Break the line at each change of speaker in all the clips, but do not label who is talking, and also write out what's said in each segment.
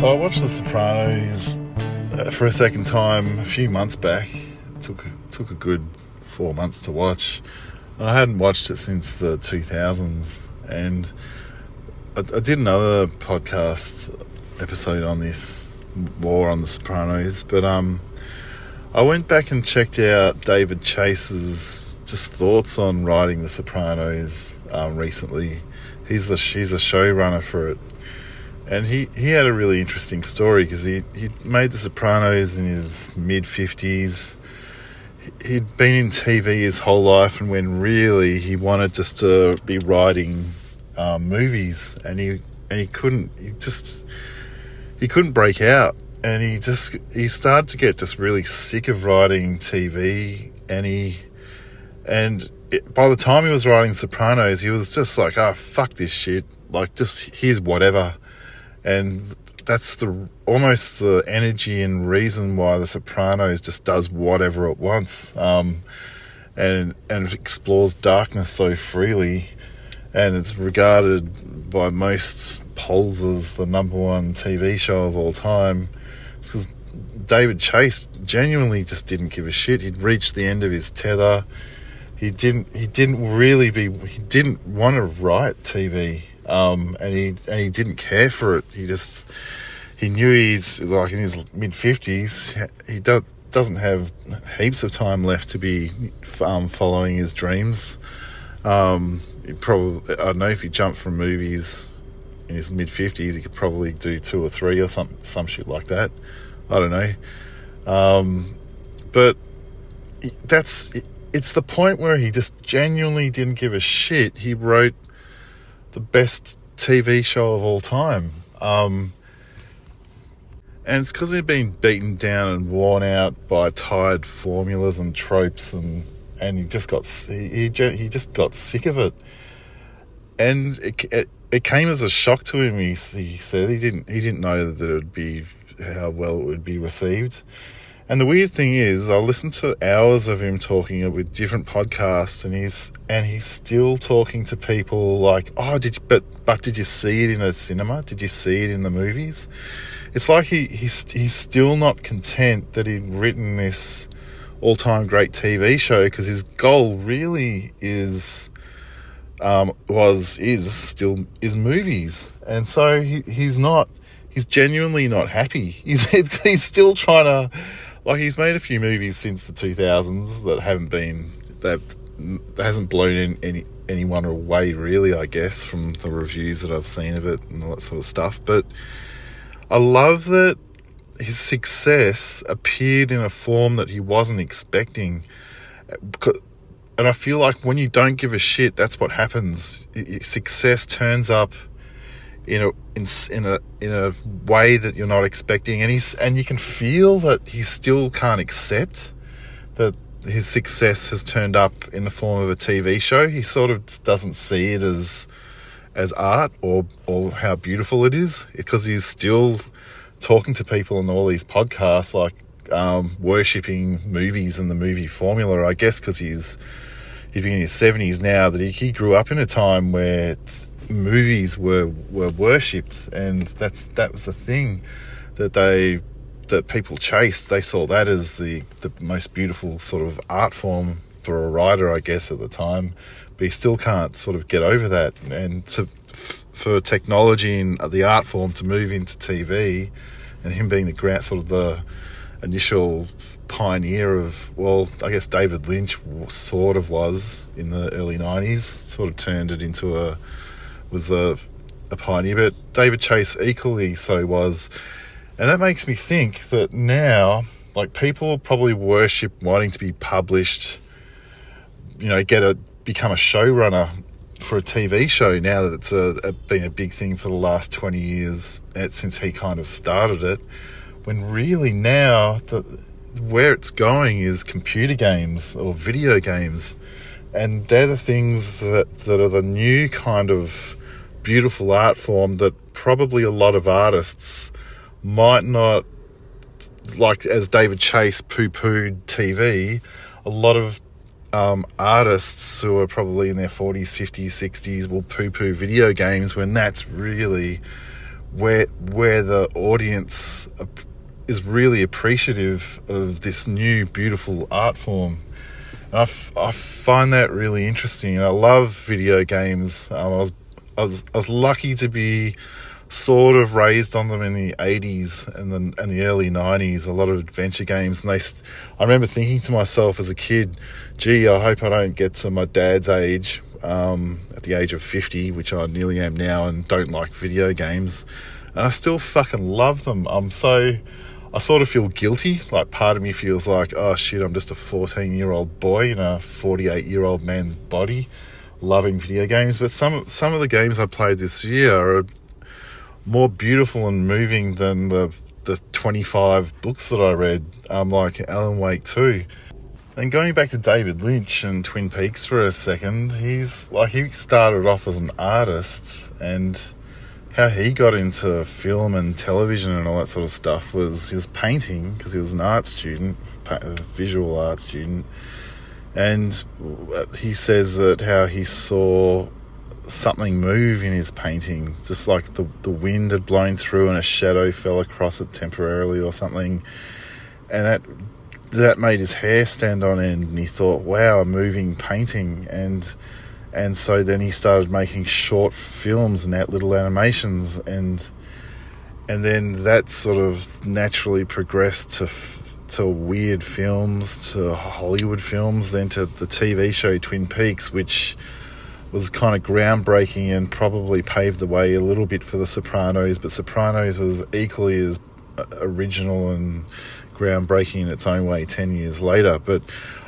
So I watched The Sopranos uh, for a second time a few months back. It took took a good four months to watch. I hadn't watched it since the 2000s, and I, I did another podcast episode on this war on The Sopranos, but um, I went back and checked out David Chase's just thoughts on writing The Sopranos um, recently. He's the he's the showrunner for it and he, he had a really interesting story because he, he made The Sopranos in his mid 50s. He'd been in TV his whole life, and when really he wanted just to be writing um, movies, and he and he couldn't, he just he couldn't break out, and he just he started to get just really sick of writing TV, and he and it, by the time he was writing Sopranos, he was just like, oh fuck this shit, like just here's whatever and that's the almost the energy and reason why The Sopranos just does whatever it wants, um, and and explores darkness so freely, and it's regarded by most polls as the number one TV show of all time. It's because David Chase genuinely just didn't give a shit. He'd reached the end of his tether. He didn't. He didn't really be. He didn't want to write TV um, and he and he didn't care for it. He just he knew he's like in his mid fifties. He do, doesn't have heaps of time left to be um, following his dreams. Um, probably I don't know if he jumped from movies in his mid fifties, he could probably do two or three or some some shit like that. I don't know, um, but that's it's the point where he just genuinely didn't give a shit. He wrote the best TV show of all time. Um, and it's because he'd been beaten down and worn out by tired formulas and tropes, and and he just got he he just got sick of it. And it, it, it came as a shock to him. He, he said he didn't he didn't know that it would be how well it would be received. And the weird thing is, I listened to hours of him talking with different podcasts, and he's and he's still talking to people like, "Oh, did you, but but did you see it in a cinema? Did you see it in the movies?" It's like he he's he's still not content that he'd written this all-time great TV show because his goal really is um, was is still is movies, and so he, he's not he's genuinely not happy. He's he's still trying to like he's made a few movies since the 2000s that haven't been that hasn't blown in any anyone away really I guess from the reviews that I've seen of it and all that sort of stuff. But I love that his success appeared in a form that he wasn't expecting. And I feel like when you don't give a shit that's what happens. Success turns up in a in, in a in a way that you're not expecting. And he's and you can feel that he still can't accept that his success has turned up in the form of a TV show. He sort of doesn't see it as as art or or how beautiful it is because he's still talking to people on all these podcasts like um, worshipping movies and the movie formula I guess because he's he's in his 70s now that he, he grew up in a time where movies were were worshipped, and that's that was the thing that they that people chased. They saw that as the the most beautiful sort of art form for a writer, I guess, at the time. But he still can't sort of get over that, and to for technology and the art form to move into TV, and him being the ground sort of the initial pioneer of well, I guess David Lynch sort of was in the early '90s. Sort of turned it into a was a, a pioneer, but David Chase equally so was. And that makes me think that now, like people probably worship wanting to be published, you know, get a become a showrunner for a TV show now that it's a, a, been a big thing for the last 20 years eh, since he kind of started it. When really now, the, where it's going is computer games or video games. And they're the things that, that are the new kind of beautiful art form that probably a lot of artists might not like as David Chase poo pooed TV, a lot of um, artists who are probably in their 40s, 50s, 60s will poo poo video games when that's really where where the audience is really appreciative of this new beautiful art form. I, f- I find that really interesting. I love video games. Um, I was I was I was lucky to be sort of raised on them in the 80s and the, and the early 90s, a lot of adventure games. And they, I remember thinking to myself as a kid, gee, I hope I don't get to my dad's age, um, at the age of 50, which I nearly am now, and don't like video games. And I still fucking love them. I'm so, I sort of feel guilty. Like part of me feels like, oh shit, I'm just a 14 year old boy in a 48 year old man's body loving video games. But some, some of the games I played this year are more beautiful and moving than the the 25 books that I read, um, like Alan Wake 2. And going back to David Lynch and Twin Peaks for a second, he's like he started off as an artist and how he got into film and television and all that sort of stuff was he was painting because he was an art student, visual art student. And uh, he says that how he saw something move in his painting, just like the, the wind had blown through and a shadow fell across it temporarily or something. And that that made his hair stand on end and he thought, wow, a moving painting and and so then he started making short films and that little animations and and then that sort of naturally progressed to to weird films to Hollywood films then to the TV show Twin Peaks which was kind of groundbreaking and probably paved the way a little bit for The Sopranos, but Sopranos was equally as uh, original and groundbreaking in its own way 10 years later. But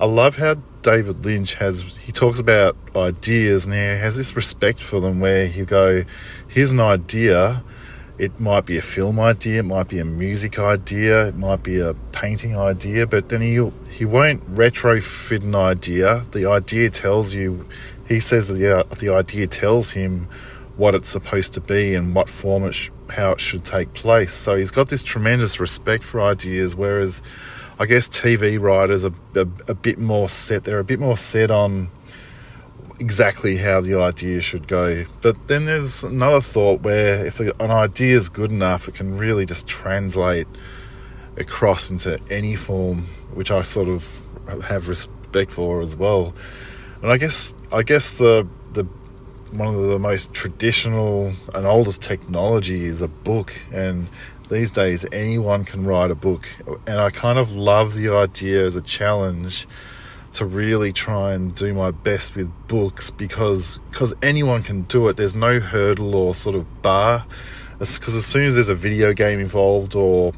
I love how David Lynch has, he talks about ideas and he has this respect for them where he go, here's an idea. It might be a film idea, it might be a music idea, it might be a painting idea, but then he he won't retrofit an idea. The idea tells you he says that the, the idea tells him what it's supposed to be and what form it sh- how it should take place. So he's got this tremendous respect for ideas, whereas I guess TV writers are a, a bit more set. They're a bit more set on exactly how the idea should go. But then there's another thought where if an idea is good enough, it can really just translate across into any form, which I sort of have respect for as well. And I guess I guess the the one of the most traditional and oldest technology is a book and these days anyone can write a book and I kind of love the idea as a challenge to really try and do my best with books because because anyone can do it. There's no hurdle or sort of bar. Because as soon as there's a video game involved or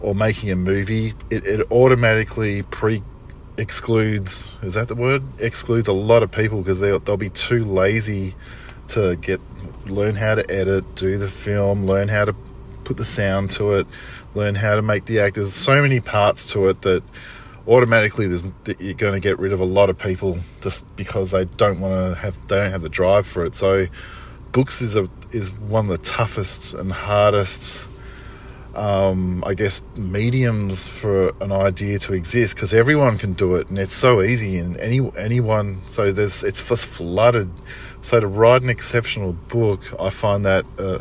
or making a movie it, it automatically pre excludes is that the word? Excludes a lot of people because they'll, they'll be too lazy to get learn how to edit do the film learn how to put the sound to it learn how to make the actors. so many parts to it that automatically there's you're going to get rid of a lot of people just because they don't want to have they don't have the drive for it so books is a is one of the toughest and hardest um, I guess, mediums for an idea to exist because everyone can do it and it's so easy and any anyone. So there's it's just flooded. So to write an exceptional book, I find that uh,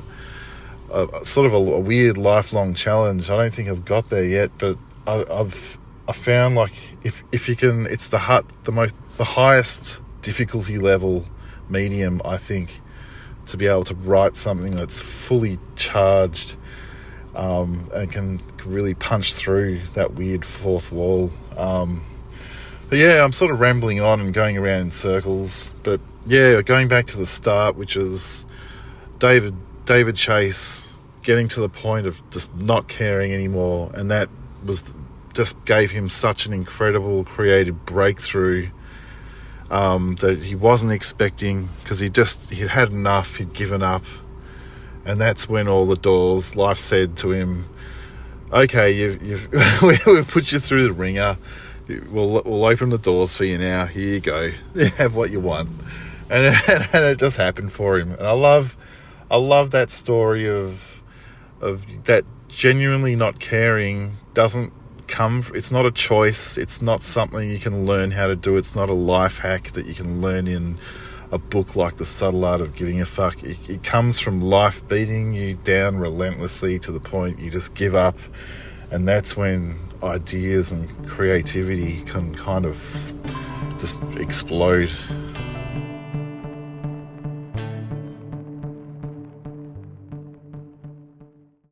a, sort of a, a, weird lifelong challenge. I don't think I've got there yet, but I, I've I found like if if you can, it's the hut the most the highest difficulty level medium I think to be able to write something that's fully charged um, and can really punch through that weird fourth wall. Um, but yeah, I'm sort of rambling on and going around in circles. But yeah, going back to the start, which is David David Chase getting to the point of just not caring anymore, and that was just gave him such an incredible creative breakthrough um, that he wasn't expecting because he just he'd had enough, he'd given up, and that's when all the doors life said to him okay you've, you've we've put you through the ringer. We'll, we'll open the doors for you now. Here you go. Have what you want. And, and it just happened for him. And i love i love that story of of that genuinely not caring doesn't come it's not a choice it's not something you can learn how to do it's not a life hack that you can learn in a book like The Subtle Art of Giving a Fuck. It, it comes from life beating you down relentlessly to the point you just give up, and that's when ideas and creativity can kind of just explode